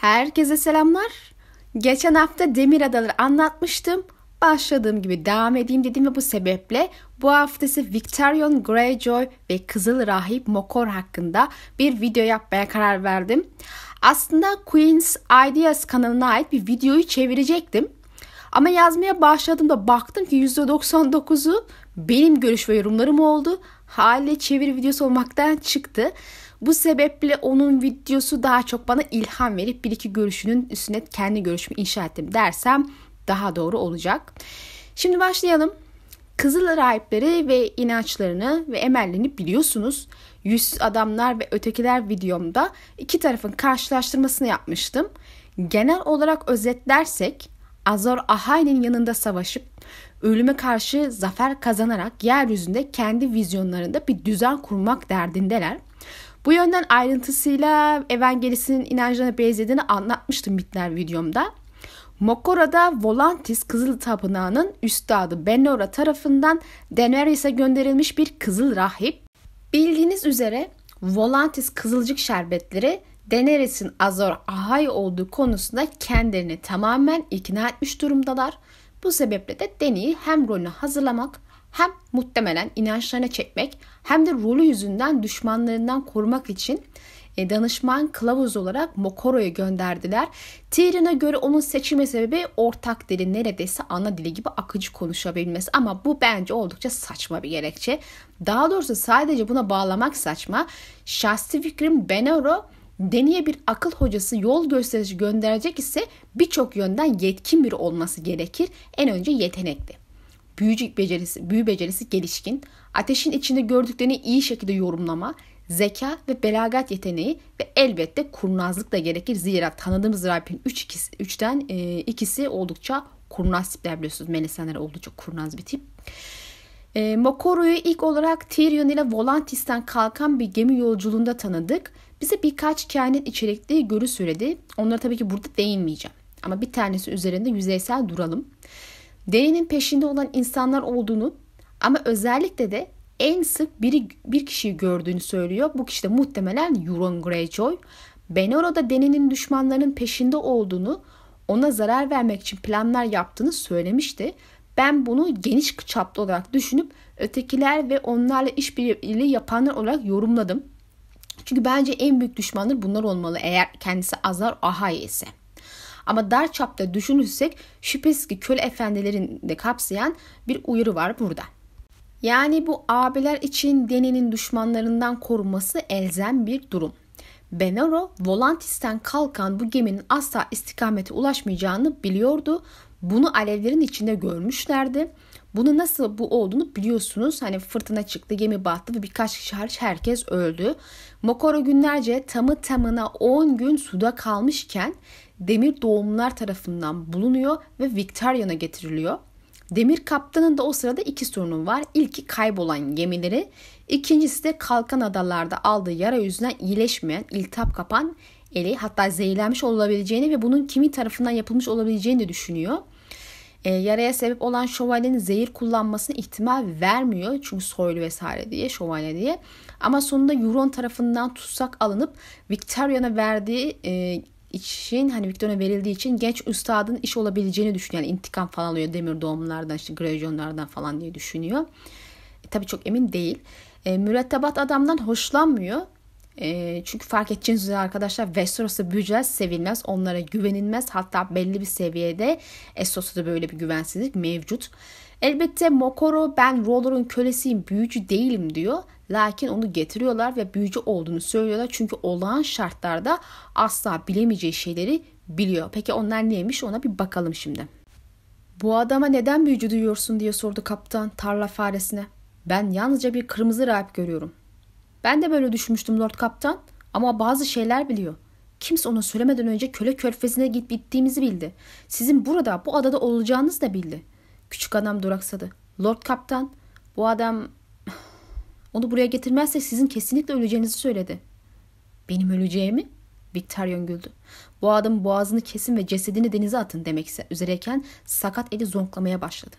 Herkese selamlar. Geçen hafta Demir Adaları anlatmıştım. Başladığım gibi devam edeyim dedim ve bu sebeple bu hafta ise Victorian Greyjoy ve Kızıl Rahip Mokor hakkında bir video yapmaya karar verdim. Aslında Queen's Ideas kanalına ait bir videoyu çevirecektim. Ama yazmaya başladığımda baktım ki %99'u benim görüş ve yorumlarım oldu. Haliyle çeviri videosu olmaktan çıktı. Bu sebeple onun videosu daha çok bana ilham verip bir iki görüşünün üstüne kendi görüşümü inşa ettim dersem daha doğru olacak. Şimdi başlayalım. Kızıl rahipleri ve inançlarını ve emellerini biliyorsunuz. Yüz adamlar ve ötekiler videomda iki tarafın karşılaştırmasını yapmıştım. Genel olarak özetlersek Azor Ahai'nin yanında savaşıp ölüme karşı zafer kazanarak yeryüzünde kendi vizyonlarında bir düzen kurmak derdindeler. Bu yönden ayrıntısıyla Evangelis'in inancına benzediğini anlatmıştım bitler videomda. Mokora'da Volantis Kızıl Tapınağı'nın üstadı Benora tarafından Daenerys'e gönderilmiş bir kızıl rahip. Bildiğiniz üzere Volantis Kızılcık Şerbetleri Daenerys'in Azor Ahai olduğu konusunda kendilerini tamamen ikna etmiş durumdalar. Bu sebeple de Dany'i hem rolünü hazırlamak hem muhtemelen inançlarına çekmek hem de rolü yüzünden düşmanlarından korumak için e, danışman kılavuz olarak Mokoro'yu gönderdiler. Tyrion'a göre onun seçilme sebebi ortak dili neredeyse ana dili gibi akıcı konuşabilmesi ama bu bence oldukça saçma bir gerekçe. Daha doğrusu sadece buna bağlamak saçma. Şahsi fikrim Benoro Deniye bir akıl hocası yol gösterici gönderecek ise birçok yönden yetkin biri olması gerekir. En önce yetenekli büyücü becerisi, büyü becerisi gelişkin, ateşin içinde gördüklerini iyi şekilde yorumlama, zeka ve belagat yeteneği ve elbette kurnazlık da gerekir. Zira tanıdığımız Rabbin 3 ikisi, 3'ten e, ikisi oldukça kurnaz tipler biliyorsunuz. Melisandre oldukça kurnaz bir tip. E, Mokoro'yu ilk olarak Tyrion ile Volantis'ten kalkan bir gemi yolculuğunda tanıdık. Bize birkaç kehanet içerikli görü söyledi. Onlara tabii ki burada değinmeyeceğim. Ama bir tanesi üzerinde yüzeysel duralım. D'nin peşinde olan insanlar olduğunu ama özellikle de en sık biri, bir kişiyi gördüğünü söylüyor. Bu kişi de muhtemelen Euron Greyjoy. Benoro da Dany'nin düşmanlarının peşinde olduğunu, ona zarar vermek için planlar yaptığını söylemişti. Ben bunu geniş çaplı olarak düşünüp ötekiler ve onlarla işbirliği yapanlar olarak yorumladım. Çünkü bence en büyük düşmanlar bunlar olmalı eğer kendisi Azar Ahai ise. Ama dar çapta düşünürsek şüphesiz ki köle efendilerini de kapsayan bir uyarı var burada. Yani bu abiler için Deni'nin düşmanlarından korunması elzem bir durum. Benoro, Volantis'ten kalkan bu geminin asla istikamete ulaşmayacağını biliyordu. Bunu alevlerin içinde görmüşlerdi. Bunu nasıl bu olduğunu biliyorsunuz. Hani fırtına çıktı, gemi battı ve birkaç kişi hariç herkes öldü. Mokoro günlerce tamı tamına 10 gün suda kalmışken demir doğumlar tarafından bulunuyor ve Victoria'na getiriliyor. Demir kaptanın da o sırada iki sorunu var. İlki kaybolan gemileri, ikincisi de kalkan adalarda aldığı yara yüzünden iyileşmeyen, iltihap kapan eli hatta zehirlenmiş olabileceğini ve bunun kimin tarafından yapılmış olabileceğini de düşünüyor. E, yaraya sebep olan şövalyenin zehir kullanmasına ihtimal vermiyor. Çünkü soylu vesaire diye şövalye diye. Ama sonunda Euron tarafından tutsak alınıp Victoria'na verdiği e, için hani Victor'a verildiği için genç üstadın iş olabileceğini düşünüyor. Yani intikam falan alıyor demir doğumlardan işte Greyjoy'lardan falan diye düşünüyor. E, tabii çok emin değil. E, mürettebat adamdan hoşlanmıyor. E, çünkü fark edeceğiniz üzere arkadaşlar Westeros'ta büyücüler sevilmez. Onlara güvenilmez. Hatta belli bir seviyede Essos'ta da böyle bir güvensizlik mevcut. Elbette Mokoro ben Roller'ın kölesiyim büyücü değilim diyor. Lakin onu getiriyorlar ve büyücü olduğunu söylüyorlar. Çünkü olağan şartlarda asla bilemeyeceği şeyleri biliyor. Peki onlar neymiş ona bir bakalım şimdi. Bu adama neden büyücü duyuyorsun diye sordu kaptan tarla faresine. Ben yalnızca bir kırmızı rahip görüyorum. Ben de böyle düşünmüştüm Lord Kaptan ama bazı şeyler biliyor. Kimse ona söylemeden önce köle körfezine git bittiğimizi bildi. Sizin burada bu adada olacağınız da bildi. Küçük adam duraksadı. Lord Kaptan bu adam onu buraya getirmezsek sizin kesinlikle öleceğinizi söyledi. Benim öleceğimi? Victorion güldü. Bu adamın boğazını kesin ve cesedini denize atın demekse üzereyken sakat eli zonklamaya başladı.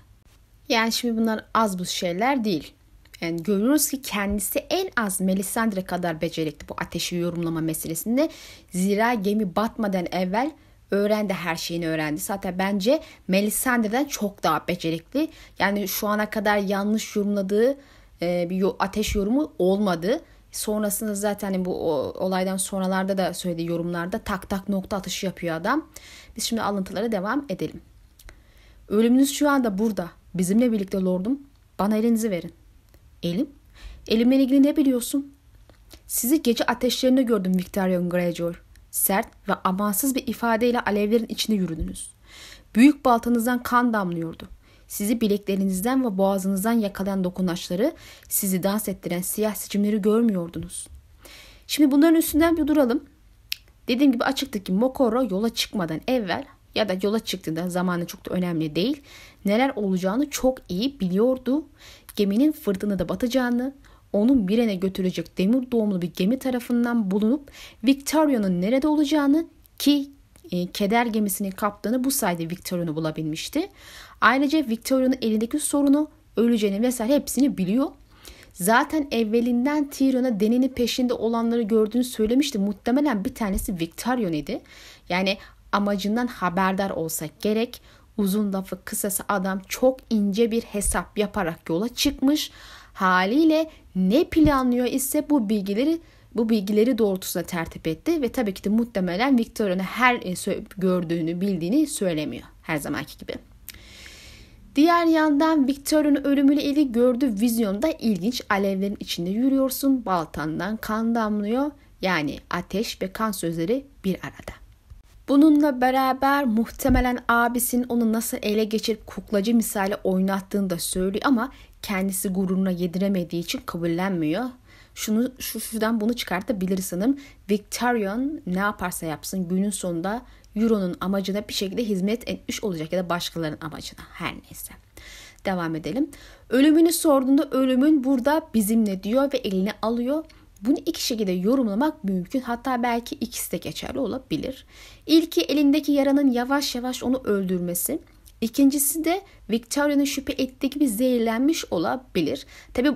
Yani şimdi bunlar az bu şeyler değil. yani görüyoruz ki kendisi en az Melisandre kadar becerikli bu ateşi yorumlama meselesinde. Zira gemi batmadan evvel öğrendi her şeyini öğrendi. Zaten bence Melisandre'den çok daha becerikli. Yani şu ana kadar yanlış yorumladığı e, bir ateş yorumu olmadı. Sonrasında zaten bu olaydan sonralarda da söylediği yorumlarda tak tak nokta atışı yapıyor adam. Biz şimdi alıntılara devam edelim. Ölümünüz şu anda burada. Bizimle birlikte lordum. Bana elinizi verin. Elim? Elimle ilgili ne biliyorsun? Sizi gece ateşlerinde gördüm Victorian Greyjoy. Sert ve amansız bir ifadeyle alevlerin içine yürüdünüz. Büyük baltanızdan kan damlıyordu. Sizi bileklerinizden ve boğazınızdan yakalayan dokunaçları, sizi dans ettiren siyah sicimleri görmüyordunuz. Şimdi bunların üstünden bir duralım. Dediğim gibi açıktı ki Mokoro yola çıkmadan evvel ya da yola çıktığında zamanı çok da önemli değil. Neler olacağını çok iyi biliyordu. Geminin fırtınada batacağını, onun Biren'e götürecek demir doğumlu bir gemi tarafından bulunup Victoria'nın nerede olacağını ki e, keder gemisinin kaptanı bu sayede Victoria'nı bulabilmişti. Ayrıca Victoria'nın elindeki sorunu, öleceğini vesaire hepsini biliyor. Zaten evvelinden Tyrion'a Deni'nin peşinde olanları gördüğünü söylemişti. Muhtemelen bir tanesi Victorion idi. Yani amacından haberdar olsa gerek. Uzun lafı kısası adam çok ince bir hesap yaparak yola çıkmış. Haliyle ne planlıyor ise bu bilgileri bu bilgileri doğrultusunda tertip etti ve tabii ki de muhtemelen Victoria'nın her e, gördüğünü bildiğini söylemiyor her zamanki gibi. Diğer yandan Victoria'nın ölümüyle ilgili gördüğü vizyonda ilginç alevlerin içinde yürüyorsun. Baltandan kan damlıyor. Yani ateş ve kan sözleri bir arada. Bununla beraber muhtemelen abisinin onu nasıl ele geçirip kuklacı misali oynattığını da söylüyor ama kendisi gururuna yediremediği için kabullenmiyor. Şunu şu şuradan bunu çıkartabilir sanırım. Victorian ne yaparsa yapsın günün sonunda Euro'nun amacına bir şekilde hizmet etmiş olacak ya da başkalarının amacına her neyse. Devam edelim. Ölümünü sorduğunda ölümün burada bizimle diyor ve elini alıyor. Bunu iki şekilde yorumlamak mümkün. Hatta belki ikisi de geçerli olabilir. İlki elindeki yaranın yavaş yavaş onu öldürmesi. İkincisi de Victoria'nın şüphe ettiği gibi zehirlenmiş olabilir. Tabi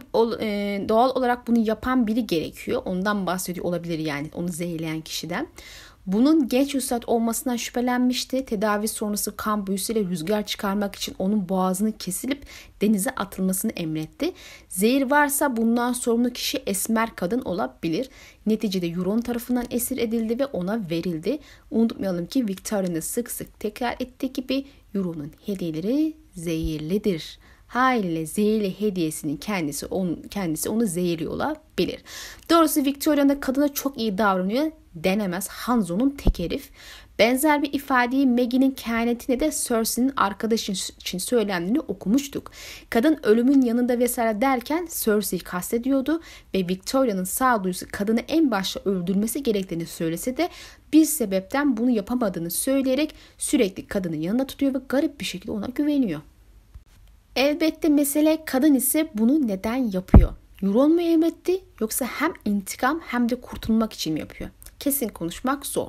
doğal olarak bunu yapan biri gerekiyor. Ondan bahsediyor olabilir yani onu zehirleyen kişiden. Bunun genç üstad olmasından şüphelenmişti. Tedavi sonrası kan büyüsüyle rüzgar çıkarmak için onun boğazını kesilip denize atılmasını emretti. Zehir varsa bundan sorumlu kişi esmer kadın olabilir. Neticede Euron tarafından esir edildi ve ona verildi. Unutmayalım ki Victoria'nın sık sık tekrar ettiği gibi Euron'un hediyeleri zehirlidir. Haliyle zehirli hediyesinin kendisi onu, kendisi onu zehirliyor olabilir. Doğrusu Victoria'nın kadına çok iyi davranıyor denemez Hanzo'nun tek herif. Benzer bir ifadeyi Maggie'nin kehanetine de Cersei'nin arkadaşı için söylendiğini okumuştuk. Kadın ölümün yanında vesaire derken Cersei'yi kastediyordu ve Victoria'nın sağduyusu kadını en başta öldürmesi gerektiğini söylese de bir sebepten bunu yapamadığını söyleyerek sürekli kadını yanında tutuyor ve garip bir şekilde ona güveniyor. Elbette mesele kadın ise bunu neden yapıyor? Euron mu emretti yoksa hem intikam hem de kurtulmak için mi yapıyor? kesin konuşmak zor.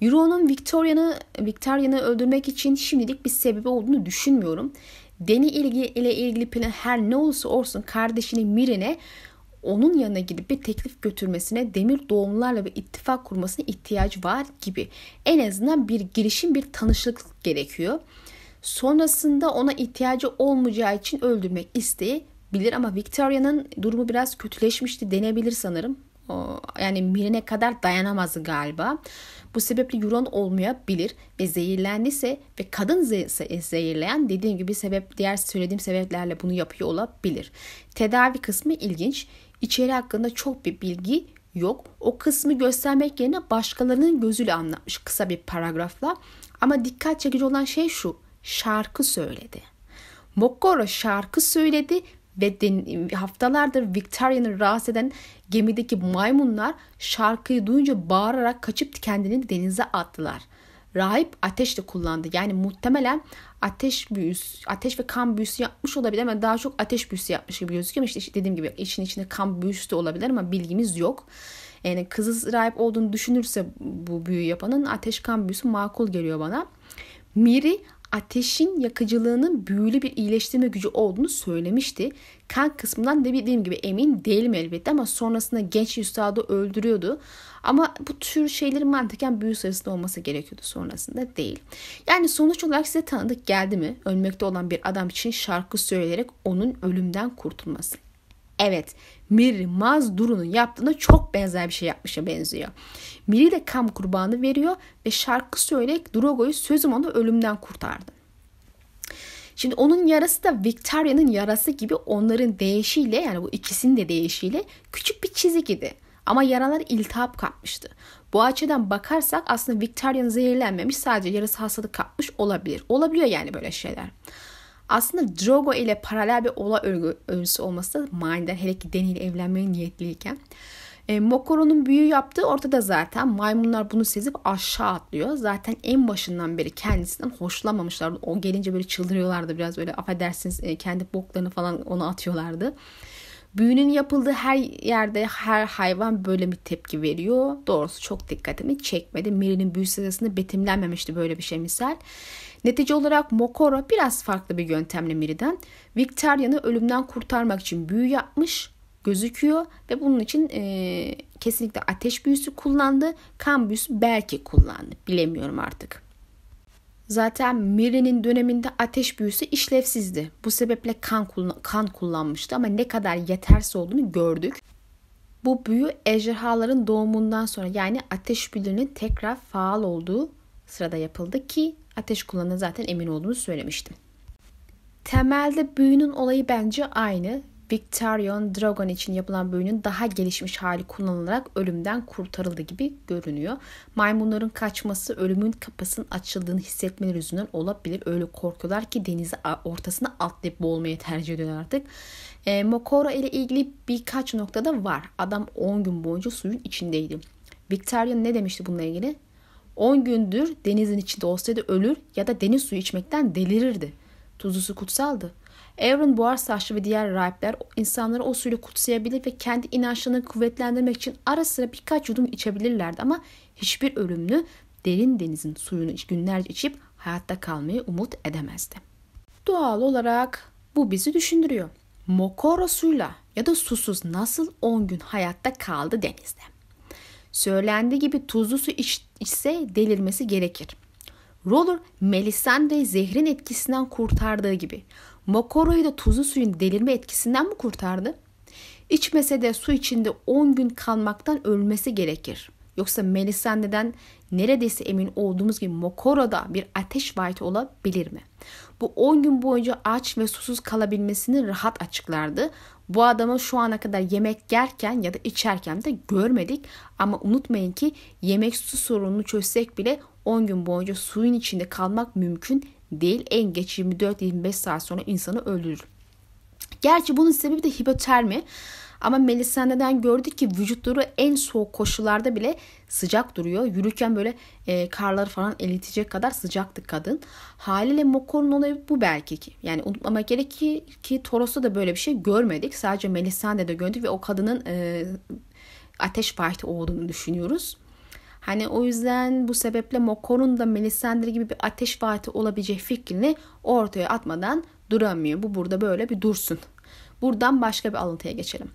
Euro'nun Victoria'nı Victoria'nı öldürmek için şimdilik bir sebebi olduğunu düşünmüyorum. Deni ile ilgili plan her ne olursa olsun kardeşini Miren'e onun yanına gidip bir teklif götürmesine demir doğumlarla bir ittifak kurmasına ihtiyacı var gibi. En azından bir girişim bir tanışıklık gerekiyor. Sonrasında ona ihtiyacı olmayacağı için öldürmek isteyebilir ama Victoria'nın durumu biraz kötüleşmişti denebilir sanırım yani Mirin'e kadar dayanamazdı galiba. Bu sebeple Euron olmayabilir ve zehirlendiyse ve kadın zehirleyen dediğim gibi sebep diğer söylediğim sebeplerle bunu yapıyor olabilir. Tedavi kısmı ilginç. İçeri hakkında çok bir bilgi yok. O kısmı göstermek yerine başkalarının gözüyle anlatmış kısa bir paragrafla. Ama dikkat çekici olan şey şu. Şarkı söyledi. Mokoro şarkı söyledi ve haftalardır Victoria'nı rahatsız eden gemideki maymunlar şarkıyı duyunca bağırarak kaçıp kendini denize attılar. Rahip ateş de kullandı. Yani muhtemelen ateş büyüsü, ateş ve kan büyüsü yapmış olabilir ama daha çok ateş büyüsü yapmış gibi gözüküyor. İşte, işte dediğim gibi işin içinde kan büyüsü de olabilir ama bilgimiz yok. Yani kızı rahip olduğunu düşünürse bu büyü yapanın ateş kan büyüsü makul geliyor bana. Miri ateşin yakıcılığının büyülü bir iyileştirme gücü olduğunu söylemişti. Kan kısmından da dediğim gibi emin değilim elbette ama sonrasında genç üstadı öldürüyordu. Ama bu tür şeylerin mantıken büyü sayısında olması gerekiyordu sonrasında değil. Yani sonuç olarak size tanıdık geldi mi? Ölmekte olan bir adam için şarkı söyleyerek onun ölümden kurtulması. Evet, Miri Mazduru'nun yaptığına çok benzer bir şey yapmışa benziyor. Miri de kam kurbanı veriyor ve şarkı söyleyerek Drogo'yu sözüm onu ölümden kurtardı. Şimdi onun yarası da Victoria'nın yarası gibi onların değişiyle yani bu ikisinin de değişiyle küçük bir çizik idi. Ama yaralar iltihap kapmıştı. Bu açıdan bakarsak aslında Victoria'nın zehirlenmemiş sadece yarası hastalık kapmış olabilir. Olabiliyor yani böyle şeyler. Aslında Drogo ile paralel bir olay örgüsü olması da manidar hele ki Dany ile evlenmeye niyetliyken. E, Mokoro'nun büyü yaptığı ortada zaten. Maymunlar bunu sezip aşağı atlıyor. Zaten en başından beri kendisinden hoşlanmamışlar. O gelince böyle çıldırıyorlardı biraz böyle affedersiniz e, kendi boklarını falan ona atıyorlardı. Büyünün yapıldığı her yerde her hayvan böyle bir tepki veriyor. Doğrusu çok dikkatimi çekmedi. Miri'nin büyü sırasında betimlenmemişti böyle bir şey misal. Netice olarak Mokoro biraz farklı bir yöntemle Miri'den Victoria'nı ölümden kurtarmak için büyü yapmış gözüküyor ve bunun için e, kesinlikle ateş büyüsü kullandı. Kan büyüsü belki kullandı. Bilemiyorum artık. Zaten Miri'nin döneminde ateş büyüsü işlevsizdi. Bu sebeple kan, kan kullanmıştı ama ne kadar yetersiz olduğunu gördük. Bu büyü ejderhaların doğumundan sonra yani ateş büyülerinin tekrar faal olduğu sırada yapıldı ki ateş kullanına zaten emin olduğunu söylemiştim. Temelde büyünün olayı bence aynı. Victorian Dragon için yapılan büyünün daha gelişmiş hali kullanılarak ölümden kurtarıldı gibi görünüyor. Maymunların kaçması ölümün kapısının açıldığını hissetmeleri yüzünden olabilir. Öyle korkuyorlar ki denizi ortasına atlayıp boğulmayı tercih ediyorlar artık. E, Mokoro ile ilgili birkaç noktada var. Adam 10 gün boyunca suyun içindeydi. Victorian ne demişti bununla ilgili? 10 gündür denizin içinde olsaydı ölür ya da deniz suyu içmekten delirirdi. Tuzlu su kutsaldı. Aaron buhar saçlı ve diğer rahipler insanları o suyla kutsayabilir ve kendi inançlarını kuvvetlendirmek için ara sıra birkaç yudum içebilirlerdi ama hiçbir ölümlü derin denizin suyunu günlerce içip hayatta kalmayı umut edemezdi. Doğal olarak bu bizi düşündürüyor. Mokoro suyla ya da susuz nasıl 10 gün hayatta kaldı denizde? Söylendiği gibi tuzlu su iç, içse delirmesi gerekir. Roller Melisandre'yi zehrin etkisinden kurtardığı gibi Mokoro'yu da tuzlu suyun delirme etkisinden mi kurtardı? İçmese de su içinde 10 gün kalmaktan ölmesi gerekir. Yoksa Melisandre'den neredeyse emin olduğumuz gibi Mokoro'da bir ateş vaati olabilir mi? Bu 10 gün boyunca aç ve susuz kalabilmesini rahat açıklardı. Bu adamı şu ana kadar yemek yerken ya da içerken de görmedik. Ama unutmayın ki yemek su sorununu çözsek bile 10 gün boyunca suyun içinde kalmak mümkün değil. En geç 24-25 saat sonra insanı öldürür. Gerçi bunun sebebi de hipotermi. Ama Melisandre'den gördük ki vücutları en soğuk koşullarda bile sıcak duruyor. Yürürken böyle e, karları falan eritecek kadar sıcaktı kadın. Haliyle Mokor'un olayı bu belki ki. Yani unutmamak gerek ki, ki Toros'ta da böyle bir şey görmedik. Sadece Melisandre'de gördük ve o kadının e, ateş fight'i olduğunu düşünüyoruz. Hani o yüzden bu sebeple Mokor'un da Melisandre gibi bir ateş vaati olabilecek fikrini ortaya atmadan duramıyor. Bu burada böyle bir dursun. Buradan başka bir alıntıya geçelim.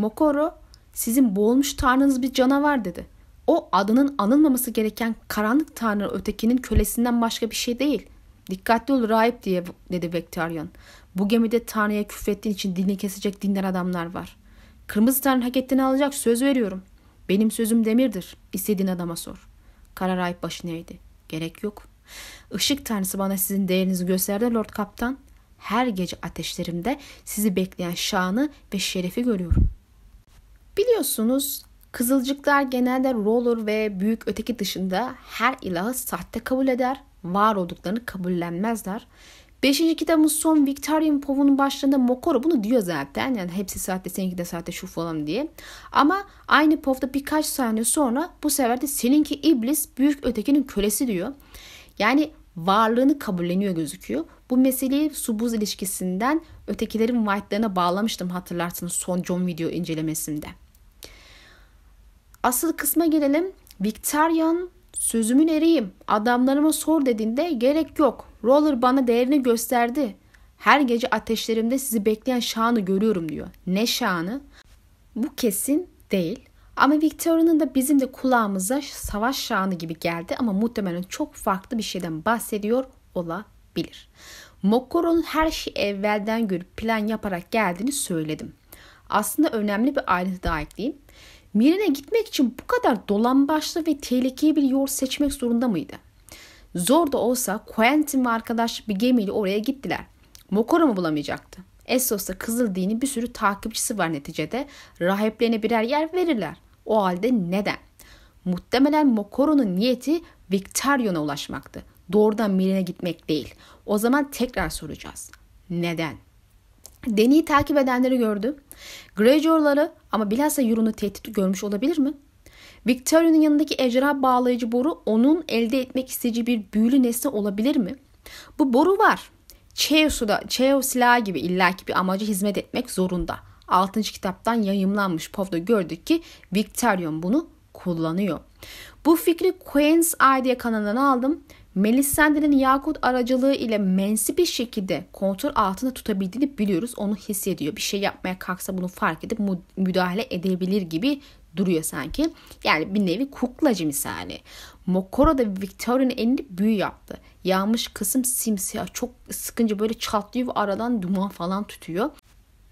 Mokoro sizin boğulmuş tanrınız bir canavar dedi. O adının anılmaması gereken karanlık tanrı ötekinin kölesinden başka bir şey değil. Dikkatli ol rahip diye dedi Vektarion. Bu gemide tanrıya küfrettiğin için dilini kesecek dinler adamlar var. Kırmızı tanrı hak ettiğini alacak söz veriyorum. Benim sözüm demirdir. İstediğin adama sor. Kara rahip başını eğdi. Gerek yok. Işık tanrısı bana sizin değerinizi gösterdi Lord Kaptan. Her gece ateşlerimde sizi bekleyen şanı ve şerefi görüyorum. Biliyorsunuz Kızılcıklar genelde roller ve büyük öteki dışında her ilahı sahte kabul eder, var olduklarını kabullenmezler. Beşinci kitabın son Victorian Pov'un başlarında Mokoro bunu diyor zaten. Yani hepsi sahte seninki de sahte şu falan diye. Ama aynı Pov'da birkaç saniye sonra bu sefer de seninki iblis büyük ötekinin kölesi diyor. Yani varlığını kabulleniyor gözüküyor. Bu meseleyi su buz ilişkisinden ötekilerin white'larına bağlamıştım hatırlarsınız son John video incelemesinde. Asıl kısma gelelim. Victorian sözümün eriyim adamlarıma sor dediğinde gerek yok. Roller bana değerini gösterdi. Her gece ateşlerimde sizi bekleyen şanı görüyorum diyor. Ne şanı? Bu kesin değil. Ama Victoria'nın da bizim de kulağımıza savaş şanı gibi geldi ama muhtemelen çok farklı bir şeyden bahsediyor olabilir. Mokoro'nun her şeyi evvelden görüp plan yaparak geldiğini söyledim. Aslında önemli bir ayrıntı daha ekleyeyim. Mirine gitmek için bu kadar dolambaçlı ve tehlikeli bir yol seçmek zorunda mıydı? Zor da olsa Quentin ve arkadaş bir gemiyle oraya gittiler. Mokoro mu bulamayacaktı? Essos'ta Kızıl Dini bir sürü takipçisi var neticede. Rahiplerine birer yer verirler. O halde neden? Muhtemelen Mokoro'nun niyeti Victarion'a ulaşmaktı. Doğrudan Miren'e gitmek değil. O zaman tekrar soracağız. Neden? Deni'yi takip edenleri gördü. Greyjoy'ları ama bilhassa Euron'u tehdit görmüş olabilir mi? Victoria'nın yanındaki ejderha bağlayıcı boru onun elde etmek isteyeceği bir büyülü nesne olabilir mi? Bu boru var. Cheos'u da Cheos silahı gibi illaki bir amaca hizmet etmek zorunda. 6. kitaptan yayımlanmış Pov'da gördük ki Victorion bunu kullanıyor. Bu fikri Queen's Idea kanalından aldım. Melisandre'nin Yakut aracılığı ile mensi bir şekilde kontrol altında tutabildiğini biliyoruz. Onu hissediyor. Bir şey yapmaya kalksa bunu fark edip müdahale edebilir gibi duruyor sanki. Yani bir nevi kuklacı misali. Mokoro da Victoria'nın elini büyü yaptı. Yağmış kısım simsiyah. Çok sıkınca böyle çatlıyor ve aradan duman falan tutuyor.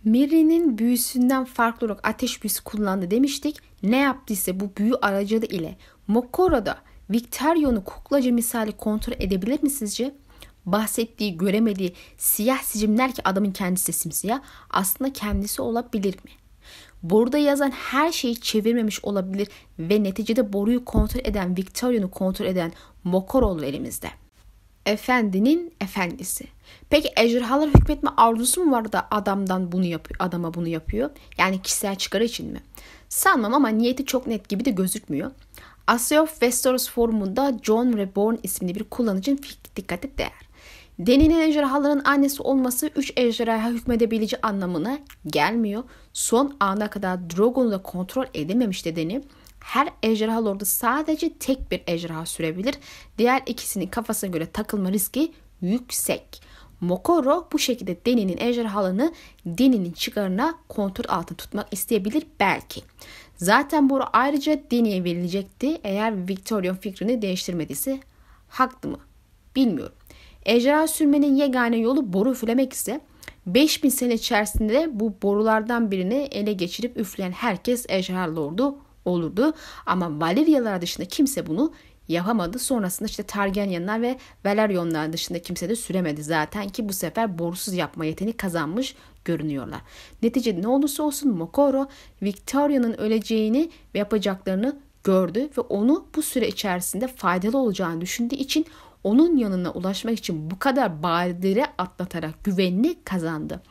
Miri'nin büyüsünden farklı olarak ateş büyüsü kullandı demiştik. Ne yaptıysa bu büyü aracılığı ile Mokoro da Victorion'u kuklacı misali kontrol edebilir mi sizce? Bahsettiği, göremediği siyah sicimler ki adamın kendisi simsiyah aslında kendisi olabilir mi? Burada yazan her şeyi çevirmemiş olabilir ve neticede boruyu kontrol eden, Victorion'u kontrol eden Mokor olur elimizde. Efendinin efendisi. Peki ejderhalar hükmetme arzusu mu var da adamdan bunu yapıyor, adama bunu yapıyor? Yani kişisel çıkarı için mi? Sanmam ama niyeti çok net gibi de gözükmüyor. Asya of Westeros forumunda John Reborn isimli bir kullanıcının fikri dikkate değer. Deni'nin ejderhaların annesi olması 3 ejderha hükmedebileceği anlamına gelmiyor. Son ana kadar Drogon'u da kontrol edememişti Deni. Her ejderha lordu sadece tek bir ejderha sürebilir. Diğer ikisinin kafasına göre takılma riski yüksek. Mokoro bu şekilde Deni'nin ejderhalarını Deni'nin çıkarına kontrol altında tutmak isteyebilir belki. Zaten bu ayrıca Deni'ye verilecekti eğer Victorian fikrini değiştirmediyse. Haklı mı? Bilmiyorum. Ejderha sürmenin yegane yolu boru üflemek ise 5000 sene içerisinde bu borulardan birini ele geçirip üfleyen herkes ejderha lordu olurdu. Ama Valyrialar dışında kimse bunu yapamadı. Sonrasında işte Targaryenler ve Velaryonlar dışında kimse de süremedi zaten ki bu sefer borusuz yapma yeteneği kazanmış görünüyorlar. Neticede ne olursa olsun Mokoro Victoria'nın öleceğini ve yapacaklarını gördü ve onu bu süre içerisinde faydalı olacağını düşündüğü için onun yanına ulaşmak için bu kadar badire atlatarak güvenini kazandı.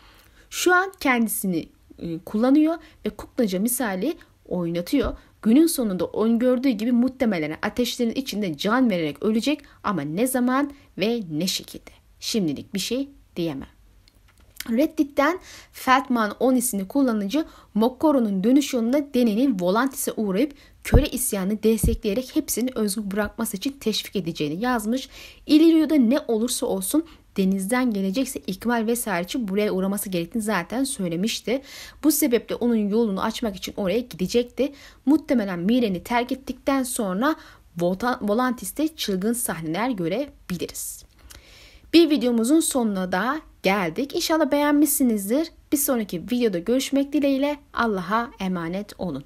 Şu an kendisini e, kullanıyor ve kuklaca misali oynatıyor. Günün sonunda on gördüğü gibi muhtemelen ateşlerin içinde can vererek ölecek ama ne zaman ve ne şekilde. Şimdilik bir şey diyemem. Reddit'ten Feldman 10 isimli kullanıcı Mokoro'nun dönüş yolunda Deni'nin Volantis'e uğrayıp köle isyanını destekleyerek hepsini özgür bırakması için teşvik edeceğini yazmış. İlirio'da ne olursa olsun denizden gelecekse ikmal vesaire için buraya uğraması gerektiğini zaten söylemişti. Bu sebeple onun yolunu açmak için oraya gidecekti. Muhtemelen Miren'i terk ettikten sonra Volantis'te çılgın sahneler görebiliriz. Bir videomuzun sonuna da geldik. İnşallah beğenmişsinizdir. Bir sonraki videoda görüşmek dileğiyle Allah'a emanet olun.